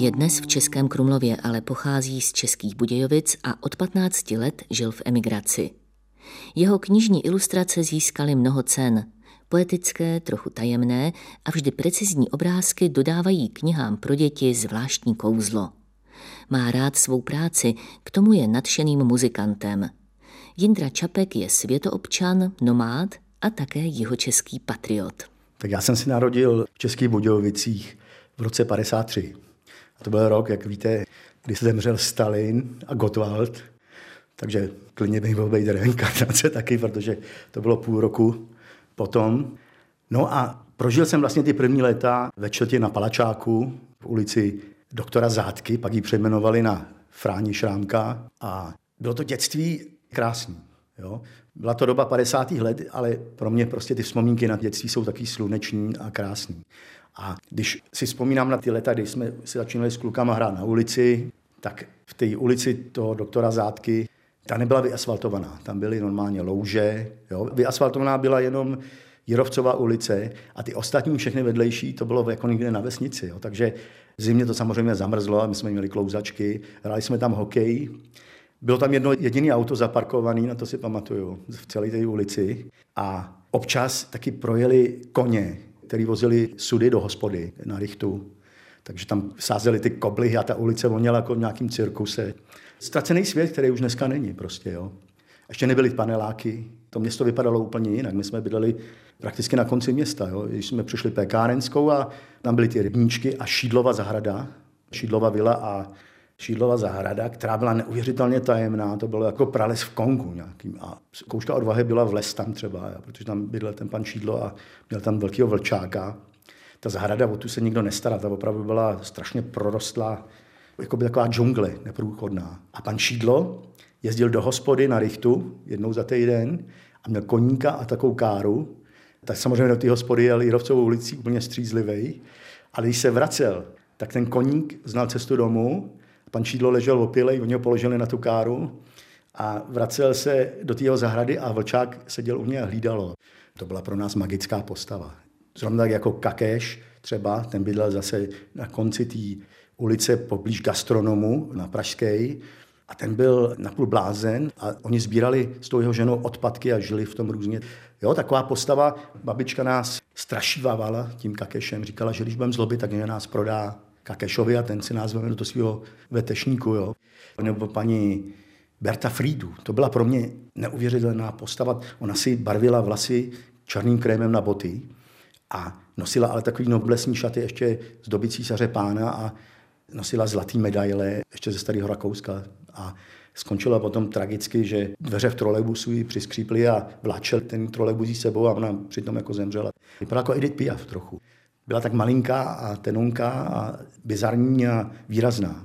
Je dnes v Českém Krumlově, ale pochází z Českých Budějovic a od 15 let žil v emigraci. Jeho knižní ilustrace získaly mnoho cen. Poetické, trochu tajemné a vždy precizní obrázky dodávají knihám pro děti zvláštní kouzlo. Má rád svou práci, k tomu je nadšeným muzikantem. Jindra Čapek je světoobčan, nomád a také jihočeský patriot. Tak já jsem si narodil v Českých Budějovicích v roce 53. To byl rok, jak víte, kdy se zemřel Stalin a Gottwald. Takže klidně bych mohl být reinkarnace taky, protože to bylo půl roku potom. No a prožil jsem vlastně ty první léta ve čtvrtě na Palačáku v ulici doktora Zátky, pak ji přejmenovali na Fráni Šrámka a bylo to dětství krásný. Jo? Byla to doba 50. let, ale pro mě prostě ty vzpomínky na dětství jsou taky sluneční a krásný. A když si vzpomínám na ty leta, kdy jsme si začínali s klukama hrát na ulici, tak v té ulici toho doktora Zátky, ta nebyla vyasfaltovaná. Tam byly normálně louže. Jo? Vyasfaltovaná byla jenom Jirovcová ulice a ty ostatní všechny vedlejší, to bylo jako někde na vesnici. Jo? Takže zimě to samozřejmě zamrzlo a my jsme měli klouzačky, hráli jsme tam hokej. Bylo tam jedno jediné auto zaparkované, na to si pamatuju, v celé té ulici. A občas taky projeli koně, který vozili sudy do hospody na Richtu. Takže tam sázeli ty koblihy a ta ulice voněla jako v nějakým cirkuse. Ztracený svět, který už dneska není prostě, jo. Ještě nebyly paneláky, to město vypadalo úplně jinak. My jsme bydleli prakticky na konci města. Jo. Když jsme přišli Pekárenskou a tam byly ty rybníčky a Šídlova zahrada, Šídlova vila a Šídlova zahrada, která byla neuvěřitelně tajemná, to bylo jako prales v Kongu nějakým. A kouška odvahy byla v les tam třeba, protože tam bydlel ten pan Šídlo a měl tam velkého vlčáka. Ta zahrada, o tu se nikdo nestará, ta opravdu byla strašně prorostlá, jako by taková džungle neprůchodná. A pan Šídlo jezdil do hospody na Richtu jednou za týden a měl koníka a takovou káru. Tak samozřejmě do té hospody jel Jirovcovou ulicí úplně střízlivej. Ale když se vracel, tak ten koník znal cestu domů Pan Šídlo ležel opilej, oni ho položili na tu káru a vracel se do tého zahrady a vlčák seděl u mě a hlídalo. To byla pro nás magická postava. Zrovna tak jako Kakeš třeba, ten bydlel zase na konci té ulice poblíž gastronomu na Pražské a ten byl napůl blázen a oni sbírali s tou jeho ženou odpadky a žili v tom různě. Jo, taková postava, babička nás strašívala tím Kakešem, říkala, že když budeme zlobit, tak nás prodá Kakešovi a ten si nás vezme do svého vetešníku. Jo. Nebo paní Berta Friedu. To byla pro mě neuvěřitelná postava. Ona si barvila vlasy černým krémem na boty a nosila ale takový noblesní šaty ještě z doby císaře pána a nosila zlatý medaile ještě ze starého Rakouska a skončila potom tragicky, že dveře v trolejbusu ji přiskříply a vláčel ten trolejbus sebou a ona přitom jako zemřela. Vypadala jako Edith Piaf trochu byla tak malinká a tenonká a bizarní a výrazná.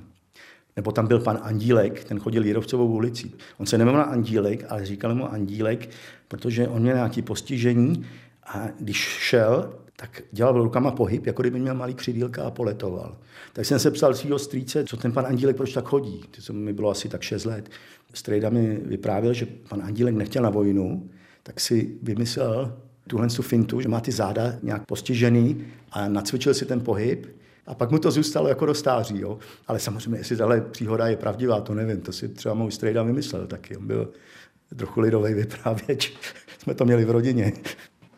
Nebo tam byl pan Andílek, ten chodil Jirovcovou ulicí. On se neměl Andílek, ale říkal mu Andílek, protože on měl nějaké postižení a když šel, tak dělal rukama pohyb, jako kdyby měl malý křidílka a poletoval. Tak jsem se psal svého strýce, co ten pan Andílek proč tak chodí. To mi bylo asi tak 6 let. Strejda mi vyprávěl, že pan Andílek nechtěl na vojnu, tak si vymyslel tuhle tu fintu, že má ty záda nějak postižený a nacvičil si ten pohyb a pak mu to zůstalo jako do stáří. Jo? Ale samozřejmě, jestli tahle příhoda je pravdivá, to nevím. To si třeba můj strejda vymyslel taky. On byl trochu lidový vyprávěč. Jsme to měli v rodině.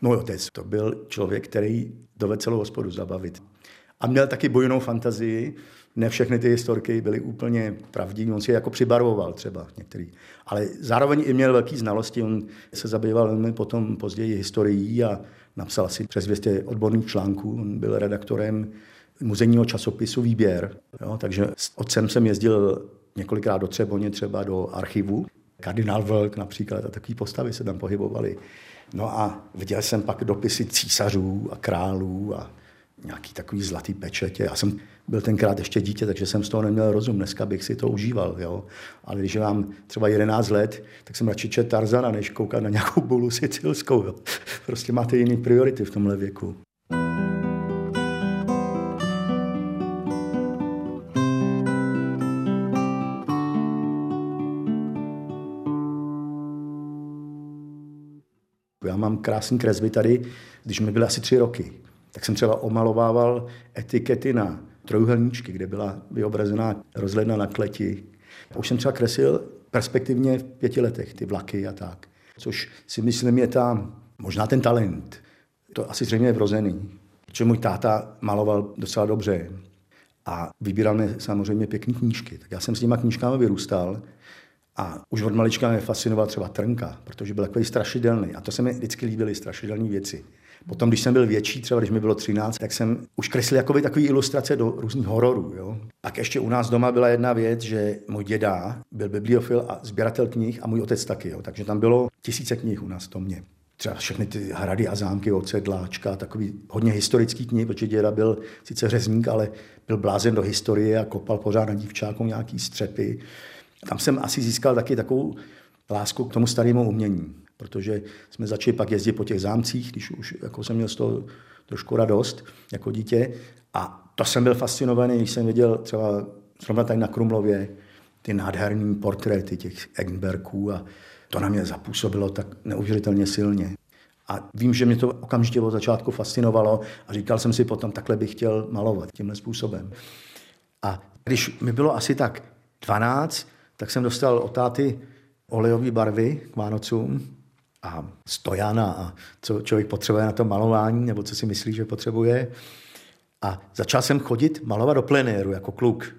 Můj otec to byl člověk, který dovedl celou hospodu zabavit. A měl taky bojnou fantazii, ne všechny ty historky byly úplně pravdivé, on si je jako přibarvoval třeba některý. Ale zároveň i měl velký znalosti, on se zabýval velmi potom později historií a napsal asi přes 200 odborných článků, on byl redaktorem muzejního časopisu Výběr, jo, takže s otcem jsem jezdil několikrát do Třeboně, třeba do archivu. Kardinál Vlk například a takové postavy se tam pohybovaly. No a viděl jsem pak dopisy císařů a králů a nějaký takový zlatý pečetě. Já jsem byl tenkrát ještě dítě, takže jsem z toho neměl rozum. Dneska bych si to užíval. Jo? Ale když mám třeba 11 let, tak jsem radši čet Tarzana, než koukat na nějakou bulu sicilskou. Jo? Prostě máte jiné priority v tomhle věku. Já mám krásný kresby tady, když mi byly asi tři roky tak jsem třeba omalovával etikety na trojuhelníčky, kde byla vyobrazená rozhledna na kleti. Už jsem třeba kreslil perspektivně v pěti letech ty vlaky a tak. Což si myslím je ta, možná ten talent. To asi zřejmě je vrozený. Protože můj táta maloval docela dobře a vybíral mi samozřejmě pěkné knížky. Tak já jsem s těma knížkami vyrůstal a už od malička mě fascinoval třeba Trnka, protože byl takový strašidelný. A to se mi vždycky líbily, strašidelné věci. Potom, když jsem byl větší, třeba když mi bylo 13, tak jsem už kreslil jakoby takový ilustrace do různých hororů. Jo? Pak ještě u nás doma byla jedna věc, že můj děda byl bibliofil a sběratel knih a můj otec taky. Jo? Takže tam bylo tisíce knih u nás v mě. Třeba všechny ty hrady a zámky od Sedláčka, takový hodně historický knih, protože děda byl sice řezník, ale byl blázen do historie a kopal pořád na dívčákům nějaký střepy. Tam jsem asi získal taky takovou lásku k tomu starému umění protože jsme začali pak jezdit po těch zámcích, když už jako jsem měl z toho trošku radost jako dítě. A to jsem byl fascinovaný, když jsem viděl třeba zrovna tady na Krumlově ty nádherné portréty těch Eggenbergů a to na mě zapůsobilo tak neuvěřitelně silně. A vím, že mě to okamžitě od začátku fascinovalo a říkal jsem si potom, takhle bych chtěl malovat tímhle způsobem. A když mi bylo asi tak 12, tak jsem dostal od táty olejové barvy k Vánocům a stojana a co člověk potřebuje na to malování, nebo co si myslí, že potřebuje. A začal jsem chodit malovat do plenéru jako kluk.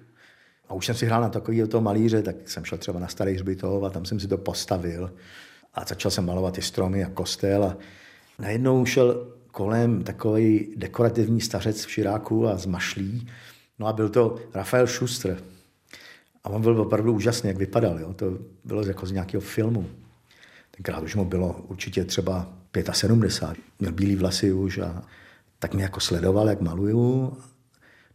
A už jsem si hrál na takový to malíře, tak jsem šel třeba na Starý hřbitov a tam jsem si to postavil. A začal jsem malovat ty stromy a kostel. A najednou šel kolem takový dekorativní stařec v širáku a z mašlí. No a byl to Rafael Schuster. A on byl opravdu úžasný, jak vypadal. Jo? To bylo jako z nějakého filmu. Tenkrát už mu bylo určitě třeba 75, měl bílý vlasy už a tak mě jako sledoval, jak maluju.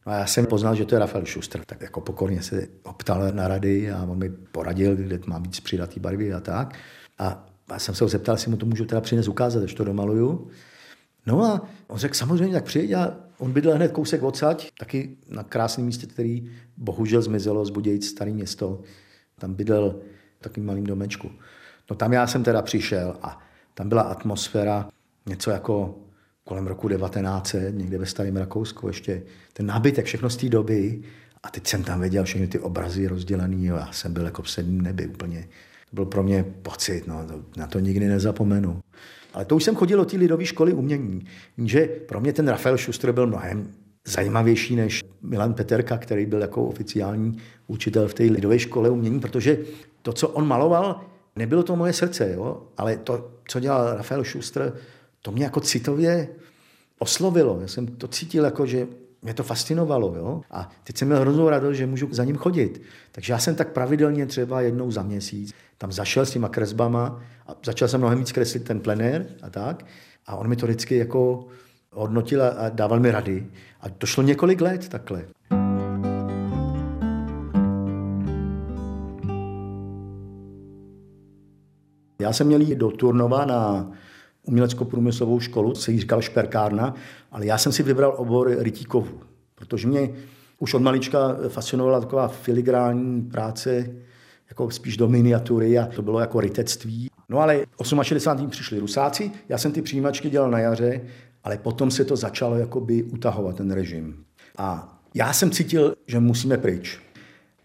No a já jsem poznal, že to je Rafael Schuster, tak jako pokorně se optal na rady a on mi poradil, kde má být přidatý barvy a tak. A já jsem se ho zeptal, jestli mu to můžu teda přines ukázat, až to domaluju. No a on řekl, samozřejmě, tak přijď a on bydlel hned kousek odsaď, taky na krásném místě, který bohužel zmizelo z Budějic, staré město. Tam bydlel v takovým malým domečku. No tam já jsem teda přišel a tam byla atmosféra něco jako kolem roku 1900, někde ve starém Rakousku, ještě ten nábytek, všechno z té doby. A teď jsem tam viděl všechny ty obrazy rozdělený, já jsem byl jako v sedmém nebi úplně. To byl pro mě pocit, no, to, na to nikdy nezapomenu. Ale to už jsem chodil do té lidové školy umění. že pro mě ten Rafael Schuster byl mnohem zajímavější než Milan Peterka, který byl jako oficiální učitel v té lidové škole umění, protože to, co on maloval, Nebylo to moje srdce, jo? ale to, co dělal Rafael Schuster, to mě jako citově oslovilo. Já jsem to cítil jako, že mě to fascinovalo. Jo? A teď jsem měl hroznou radost, že můžu za ním chodit. Takže já jsem tak pravidelně třeba jednou za měsíc tam zašel s těma kresbama a začal jsem mnohem víc kreslit ten plenér a tak. A on mi to vždycky jako hodnotil a dával mi rady. A to šlo několik let takhle. Já jsem měl jít do Turnova na umělecko-průmyslovou školu, se jí říkal šperkárna, ale já jsem si vybral obor rytíkovu, protože mě už od malička fascinovala taková filigrální práce, jako spíš do miniatury a to bylo jako rytectví. No ale 68. přišli Rusáci, já jsem ty přijímačky dělal na jaře, ale potom se to začalo jakoby utahovat, ten režim. A já jsem cítil, že musíme pryč.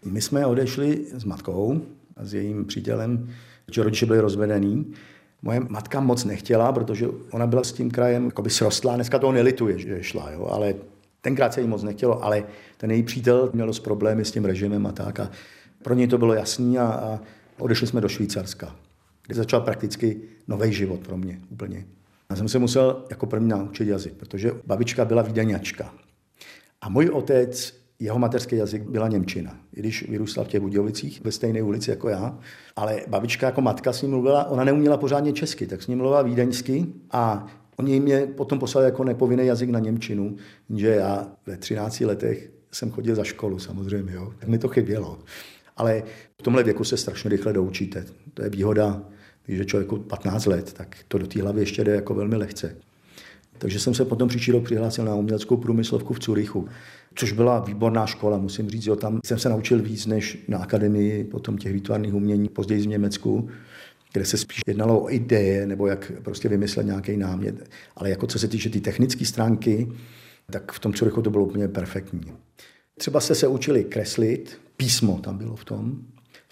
My jsme odešli s matkou a s jejím přítelem že rodiče byli rozvedený. Moje matka moc nechtěla, protože ona byla s tím krajem jako by srostlá. Dneska toho nelituje, že šla, jo? ale tenkrát se jí moc nechtělo, ale ten její přítel měl dost problémy s tím režimem a tak. A pro něj to bylo jasný a, a odešli jsme do Švýcarska, kde začal prakticky nový život pro mě úplně. Já jsem se musel jako první naučit jazyk, protože babička byla výdaňačka. A můj otec jeho mateřský jazyk byla Němčina, i když vyrůstal v těch Budějovicích ve stejné ulici jako já. Ale babička jako matka s ním mluvila, ona neuměla pořádně česky, tak s ním mluvila vídeňsky a oni mě potom poslali jako nepovinný jazyk na Němčinu, že já ve 13 letech jsem chodil za školu samozřejmě, jo. tak mi to chybělo. Ale v tomhle věku se strašně rychle doučíte. To je výhoda, když je člověku 15 let, tak to do té hlavy ještě jde jako velmi lehce. Takže jsem se potom příští rok přihlásil na uměleckou průmyslovku v Curychu, což byla výborná škola, musím říct, jo, tam jsem se naučil víc než na akademii potom těch výtvarných umění, později v Německu, kde se spíš jednalo o ideje nebo jak prostě vymyslet nějaký námět. Ale jako co se týče té tý technické stránky, tak v tom Curychu to bylo úplně perfektní. Třeba jste se učili kreslit, písmo tam bylo v tom,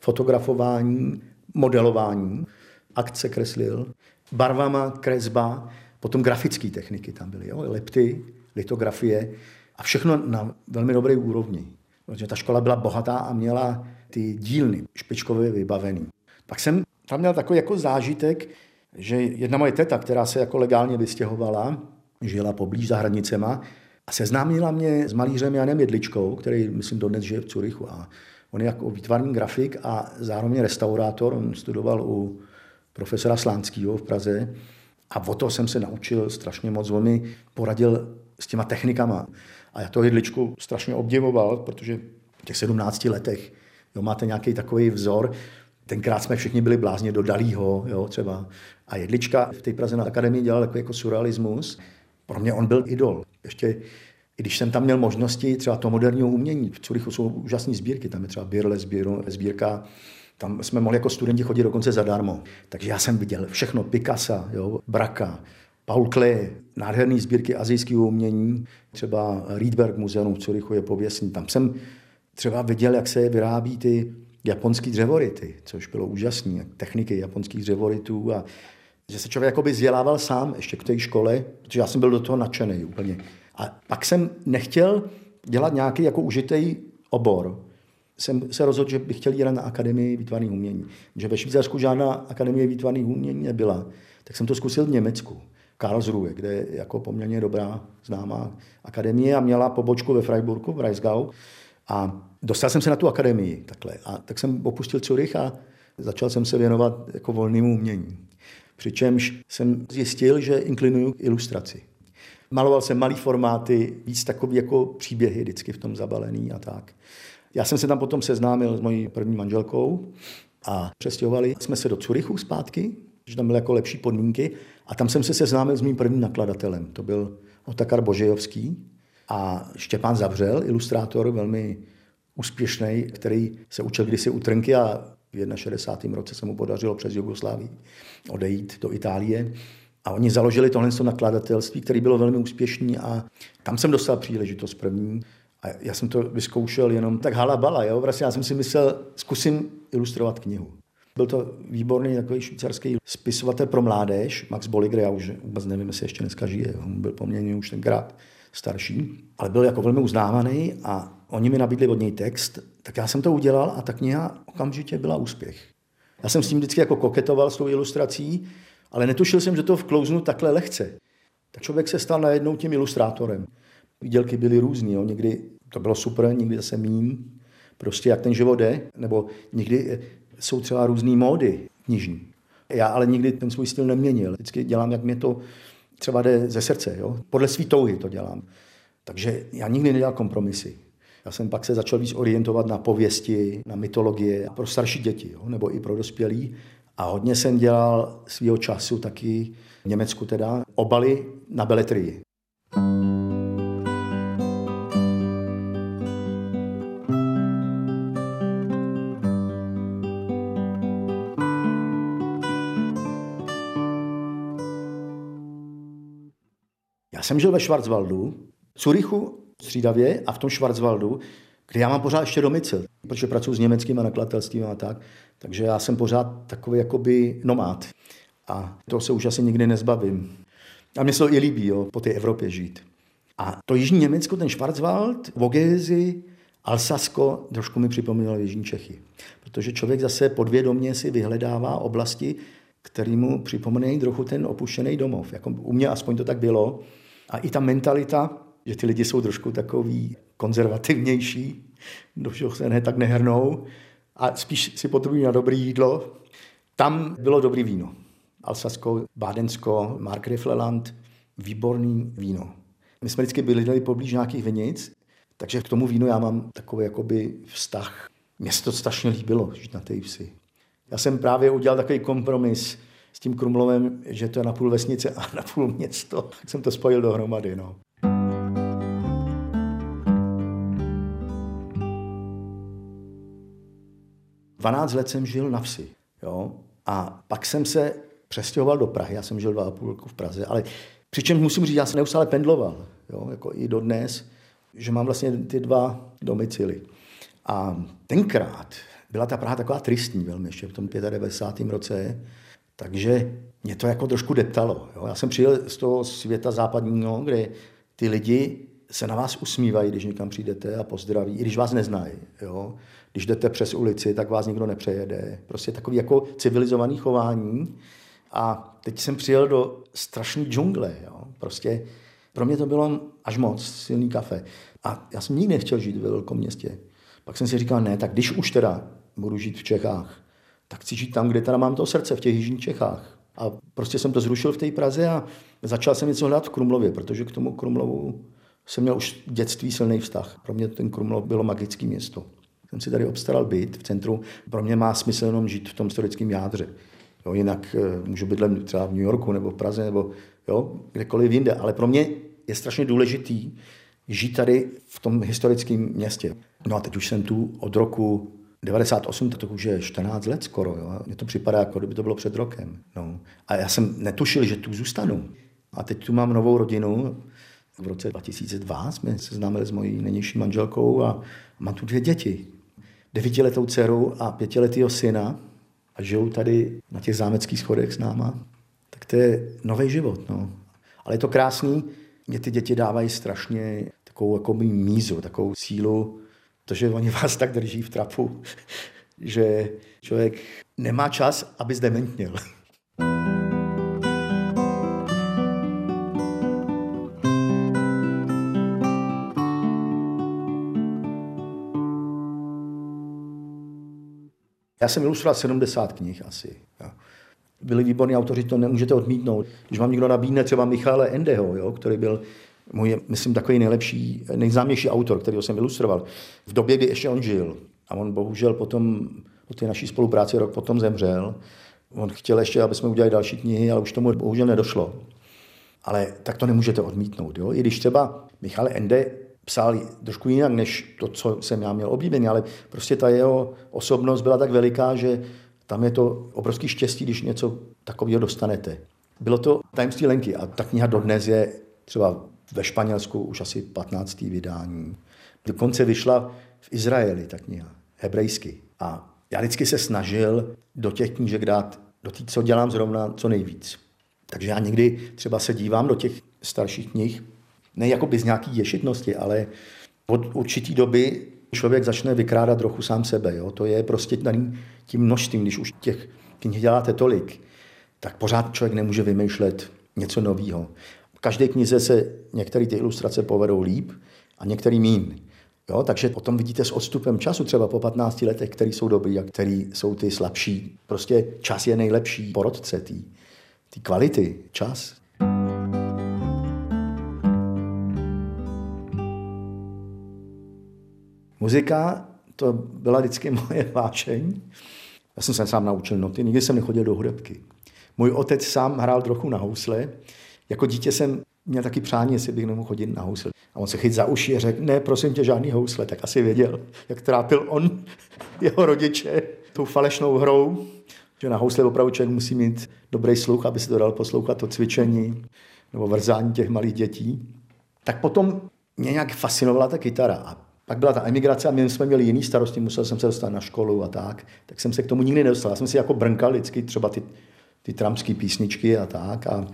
fotografování, modelování, akce kreslil, barvama, kresba, potom grafické techniky tam byly, jo? lepty, litografie a všechno na velmi dobré úrovni. Protože ta škola byla bohatá a měla ty dílny špičkově vybavený. Pak jsem tam měl takový jako zážitek, že jedna moje teta, která se jako legálně vystěhovala, žila poblíž za hranicema a seznámila mě s malířem Janem Jedličkou, který, myslím, dodnes žije v Curychu. A on je jako výtvarný grafik a zároveň restaurátor. On studoval u profesora Slánského v Praze. A o to jsem se naučil strašně moc. On mi poradil s těma technikama. A já to Jedličku strašně obdivoval, protože v těch 17 letech jo, máte nějaký takový vzor. Tenkrát jsme všichni byli blázně do Dalího, jo, třeba. A Jedlička v té Praze na akademii dělal takový jako surrealismus. Pro mě on byl idol. Ještě i když jsem tam měl možnosti třeba to moderního umění, v Curychu jsou úžasné sbírky, tam je třeba Birle sbírka, tam jsme mohli jako studenti chodit dokonce zadarmo. Takže já jsem viděl všechno, Picasso, jo, Braka, Paul Klee, nádherné sbírky azijského umění, třeba Riedberg muzeum v Curychu je pověstný. Tam jsem třeba viděl, jak se vyrábí ty japonský dřevority, což bylo úžasné, techniky japonských dřevoritů a že se člověk jakoby vzdělával sám ještě k té škole, protože já jsem byl do toho nadšený úplně. A pak jsem nechtěl dělat nějaký jako užitý obor. Jsem se rozhodl, že bych chtěl jít na Akademii výtvarných umění. Že ve Švýcarsku žádná Akademie výtvarných umění nebyla. Tak jsem to zkusil v Německu. Karlsruhe, kde je jako poměrně dobrá známá akademie a měla pobočku ve Freiburgu, v Reisgau. A dostal jsem se na tu akademii takhle. A tak jsem opustil Zurich a začal jsem se věnovat jako volnému umění. Přičemž jsem zjistil, že inklinuju k ilustraci. Maloval jsem malý formáty, víc takový jako příběhy vždycky v tom zabalený a tak. Já jsem se tam potom seznámil s mojí první manželkou a přestěhovali jsme se do Curychu zpátky, že tam byly jako lepší podmínky a tam jsem se seznámil s mým prvním nakladatelem. To byl Otakar Božejovský a Štěpán Zavřel, ilustrátor velmi úspěšný, který se učil kdysi u Trnky a v 61. roce se mu podařilo přes Jugoslávii odejít do Itálie. A oni založili tohle nakladatelství, které bylo velmi úspěšné a tam jsem dostal příležitost první. A já jsem to vyzkoušel jenom tak halabala, jo? Vlastně já jsem si myslel, zkusím ilustrovat knihu. Byl to výborný takový švýcarský spisovatel pro mládež, Max Bolliger, já už vůbec nevím, jestli ještě dneska žije, on byl poměrně už tenkrát starší, ale byl jako velmi uznávaný a oni mi nabídli od něj text, tak já jsem to udělal a ta kniha okamžitě byla úspěch. Já jsem s tím vždycky jako koketoval s tou ilustrací, ale netušil jsem, že to vklouznu takhle lehce. Tak člověk se stal najednou tím ilustrátorem. Výdělky byly různý, jo. někdy to bylo super, někdy zase mín, prostě jak ten život jde, nebo někdy jsou třeba různé módy knižní. Já ale nikdy ten svůj styl neměnil. Vždycky dělám, jak mě to třeba jde ze srdce. Jo? Podle svý touhy to dělám. Takže já nikdy nedělám kompromisy. Já jsem pak se začal víc orientovat na pověsti, na mytologie pro starší děti, jo? nebo i pro dospělí. A hodně jsem dělal svého času taky v Německu teda obaly na beletrii. Já jsem žil ve Schwarzwaldu, Curychu střídavě a v tom Schwarzwaldu, kde já mám pořád ještě domicil, protože pracuji s německým nakladatelstvím a tak, takže já jsem pořád takový jakoby nomád. A to se už asi nikdy nezbavím. A mně se to i líbí, jo, po té Evropě žít. A to jižní Německo, ten Schwarzwald, Vogézy, Alsasko, trošku mi připomínalo Jižní Čechy. Protože člověk zase podvědomně si vyhledává oblasti, který mu připomínají trochu ten opuštěný domov. Jako u mě aspoň to tak bylo. A i ta mentalita, že ty lidi jsou trošku takový konzervativnější, do všeho se ne tak nehrnou a spíš si potřebují na dobré jídlo. Tam bylo dobrý víno. Alsasko, Bádensko, Mark Rifleland, výborný víno. My jsme vždycky byli poblíž nějakých vinic, takže k tomu vínu já mám takový jakoby vztah. Mně se to strašně líbilo, žít na té vsi. Já jsem právě udělal takový kompromis s tím Krumlovem, že to je na půl vesnice a na půl město. Tak jsem to spojil dohromady. No. Dvanáct let jsem žil na vsi. Jo? A pak jsem se přestěhoval do Prahy. Já jsem žil dva a půl roku v Praze, ale přičemž musím říct, já jsem neustále pendloval. Jo? Jako i dodnes. že mám vlastně ty dva domicily. A tenkrát byla ta Praha taková tristní velmi, ještě v tom 95. roce, takže mě to jako trošku deptalo. Jo. Já jsem přijel z toho světa západního, kde ty lidi se na vás usmívají, když někam přijdete a pozdraví, i když vás neznají. Jo. Když jdete přes ulici, tak vás nikdo nepřejede. Prostě takový jako civilizovaný chování. A teď jsem přijel do strašné džungle. Jo. Prostě pro mě to bylo až moc silný kafe. A já jsem nikdy nechtěl žít ve velkom městě. Pak jsem si říkal, ne, tak když už teda budu žít v Čechách, tak chci žít tam, kde teda mám to srdce, v těch jižních Čechách. A prostě jsem to zrušil v té Praze a začal jsem něco hledat v Krumlově, protože k tomu Krumlovu jsem měl už v dětství silný vztah. Pro mě ten Krumlov bylo magické město. Jsem si tady obstaral byt v centru. Pro mě má smysl jenom žít v tom historickém jádře. Jo, jinak eh, můžu bydlet třeba v New Yorku nebo v Praze nebo jo, kdekoliv jinde. Ale pro mě je strašně důležitý žít tady v tom historickém městě. No a teď už jsem tu od roku 98, to už je 14 let skoro. Jo. Mně to připadá, jako kdyby to bylo před rokem. No. A já jsem netušil, že tu zůstanu. A teď tu mám novou rodinu. V roce 2002 jsme se známili s mojí nejnižší manželkou a mám tu dvě děti. Devítiletou dceru a pětiletého syna a žijou tady na těch zámeckých schodech s náma. Tak to je nový život. No. Ale je to krásný. Mě ty děti dávají strašně takovou jako mízu, takovou sílu, to, že oni vás tak drží v trapu, že člověk nemá čas, aby zdementnil. Já jsem ilustroval 70 knih asi. Byli výborní autoři, to nemůžete odmítnout. Když vám někdo nabídne třeba Michaela Endeho, jo, který byl můj, myslím, takový nejlepší, nejznámější autor, který jsem ilustroval, v době, kdy ještě on žil. A on bohužel potom, po té naší spolupráci rok potom zemřel. On chtěl ještě, aby jsme udělali další knihy, ale už tomu bohužel nedošlo. Ale tak to nemůžete odmítnout. Jo? I když třeba Michal Ende psal trošku jinak, než to, co jsem já měl oblíbený, ale prostě ta jeho osobnost byla tak veliká, že tam je to obrovský štěstí, když něco takového dostanete. Bylo to tajemství Lenky a ta kniha dodnes je třeba ve Španělsku už asi 15. vydání. Dokonce vyšla v Izraeli ta kniha, hebrejsky. A já vždycky se snažil do těch knížek dát, do těch, co dělám zrovna, co nejvíc. Takže já někdy třeba se dívám do těch starších knih, ne jako by z nějaký ješitnosti, ale od určitý doby člověk začne vykrádat trochu sám sebe. Jo? To je prostě daný tím množstvím, když už těch knih děláte tolik, tak pořád člověk nemůže vymýšlet něco nového. Každé knize se některé ty ilustrace povedou líp a některý mín. Jo, takže potom vidíte s odstupem času, třeba po 15 letech, který jsou dobrý a který jsou ty slabší. Prostě čas je nejlepší porodce té kvality. Čas. Muzika, to byla vždycky moje vášeň. Já jsem se sám naučil noty, nikdy jsem nechodil do hudebky. Můj otec sám hrál trochu na housle, jako dítě jsem měl taky přání, jestli bych nemohl chodit na housle. A on se chyt za uši a řekl, ne, prosím tě, žádný housle. Tak asi věděl, jak trápil on, jeho rodiče, tou falešnou hrou, že na housle opravdu člověk musí mít dobrý sluch, aby se to dal poslouchat to cvičení nebo vrzání těch malých dětí. Tak potom mě nějak fascinovala ta kytara. A pak byla ta emigrace a my jsme měli jiný starosti, musel jsem se dostat na školu a tak, tak jsem se k tomu nikdy nedostal. Já jsem si jako brnkal vždycky třeba ty, ty tramské písničky a tak. A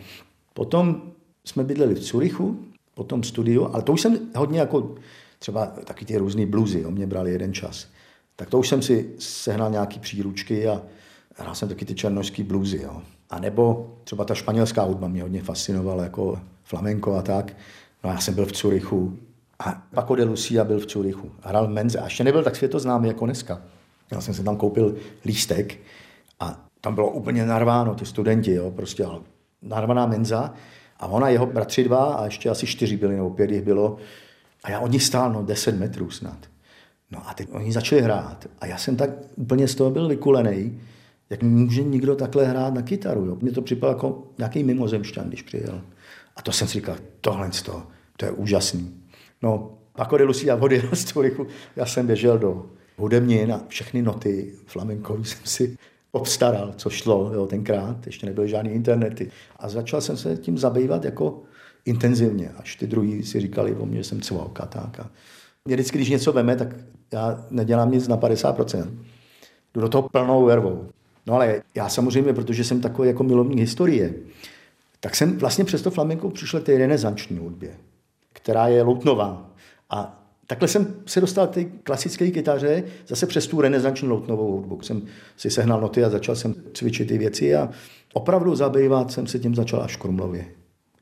Potom jsme bydleli v Curychu, potom studiu, ale to už jsem hodně jako třeba taky ty různé bluzy, jo, mě brali jeden čas. Tak to už jsem si sehnal nějaký příručky a hrál jsem taky ty černožský bluzy. Jo. A nebo třeba ta španělská hudba mě hodně fascinovala, jako flamenko a tak. No já jsem byl v Curychu a Paco de Lucia byl v Curychu. Hrál Menze a ještě nebyl tak světoznámý jako dneska. Já jsem se tam koupil lístek a tam bylo úplně narváno, ty studenti, jo, prostě, ale narvaná menza a ona, jeho bratři dva a ještě asi čtyři byli, nebo pět jich bylo. A já od nich stál, no deset metrů snad. No a teď oni začali hrát. A já jsem tak úplně z toho byl vykulený, jak může někdo takhle hrát na kytaru. Jo? Mně to připadalo jako nějaký mimozemšťan, když přijel. A to jsem si říkal, tohle z toho, to je úžasný. No, Paco de Lucia vody na stoliku, já jsem běžel do hudební a všechny noty flamenkový jsem si obstaral, co šlo jo, tenkrát, ještě nebyly žádné internety. A začal jsem se tím zabývat jako intenzivně, až ty druhý si říkali o mě, že jsem cvok tak. Mě vždycky, když něco veme, tak já nedělám nic na 50%. Jdu do toho plnou vervou. No ale já samozřejmě, protože jsem takový jako milovník historie, tak jsem vlastně přes to flamenko přišel té renesanční hudbě, která je loutnová. A takhle jsem se dostal k klasické kytaře zase přes tu renesanční loutnovou hudbu. Jsem si sehnal noty a začal jsem cvičit ty věci a opravdu zabývat jsem se tím začal až Krumlově.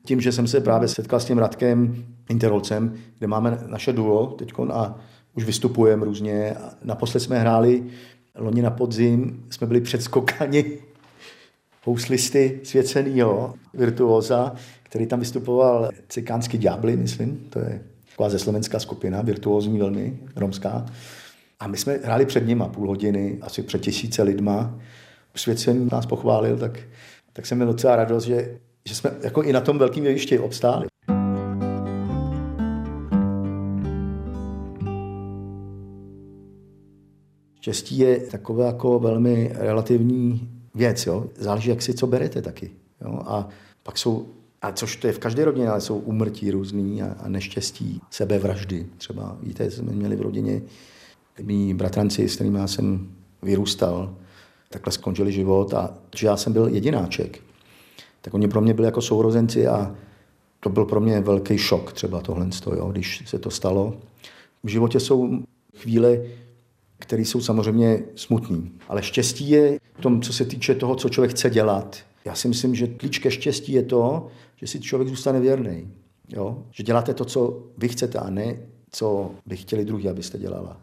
Tím, že jsem se právě setkal s tím Radkem Interolcem, kde máme naše duo teď a už vystupujeme různě. Naposled jsme hráli loni na podzim, jsme byli předskokani houslisty svěcenýho virtuóza, který tam vystupoval Cikánský ďábly, myslím, to je taková ze slovenská skupina, virtuózní velmi, romská. A my jsme hráli před nima půl hodiny, asi před tisíce lidma. Svěcen nás pochválil, tak, tak jsem měl docela radost, že, že jsme jako i na tom velkém jevišti obstáli. Štěstí je takové jako velmi relativní věc. Jo? Záleží, jak si co berete taky. Jo? A pak jsou, a což to je v každé rodině, ale jsou umrtí různý a, a neštěstí, sebevraždy. Třeba, víte, jsme měli v rodině mý bratranci, s kterými jsem vyrůstal, takhle skončili život a že já jsem byl jedináček. Tak oni pro mě byli jako sourozenci a to byl pro mě velký šok třeba tohle, jo, když se to stalo. V životě jsou chvíle, které jsou samozřejmě smutný. Ale štěstí je v tom, co se týče toho, co člověk chce dělat. Já si myslím, že klíč ke štěstí je to, že si člověk zůstane věrný. Jo? Že děláte to, co vy chcete a ne, co by chtěli druhý, abyste dělala.